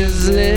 is liberating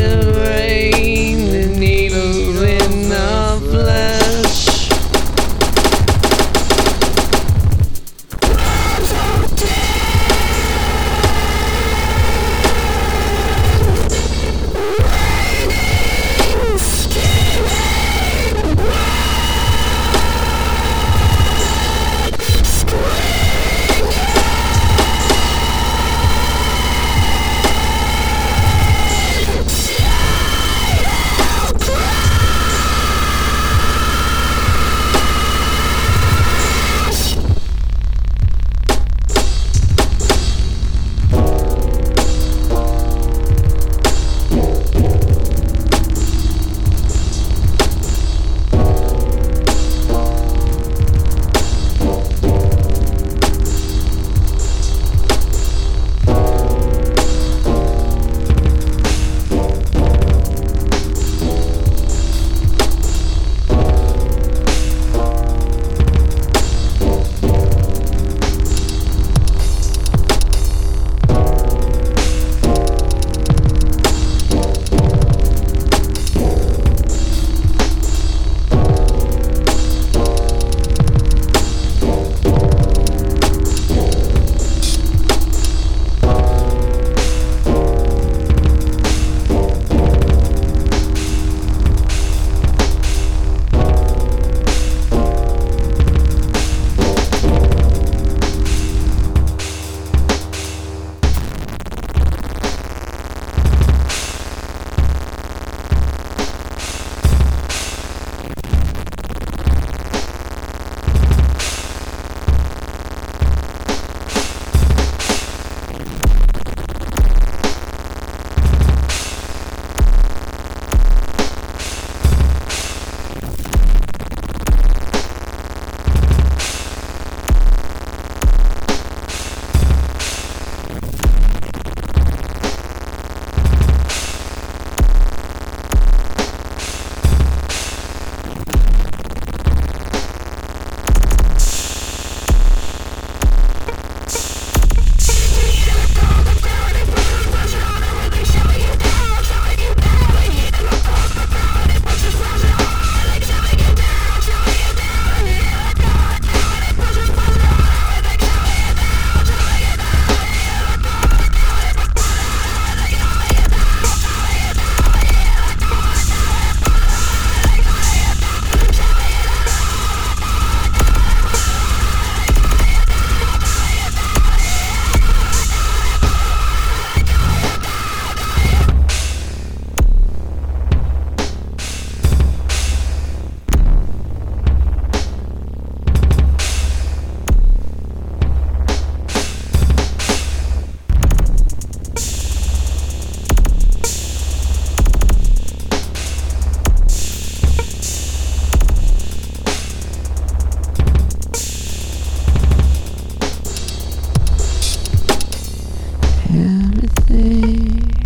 everything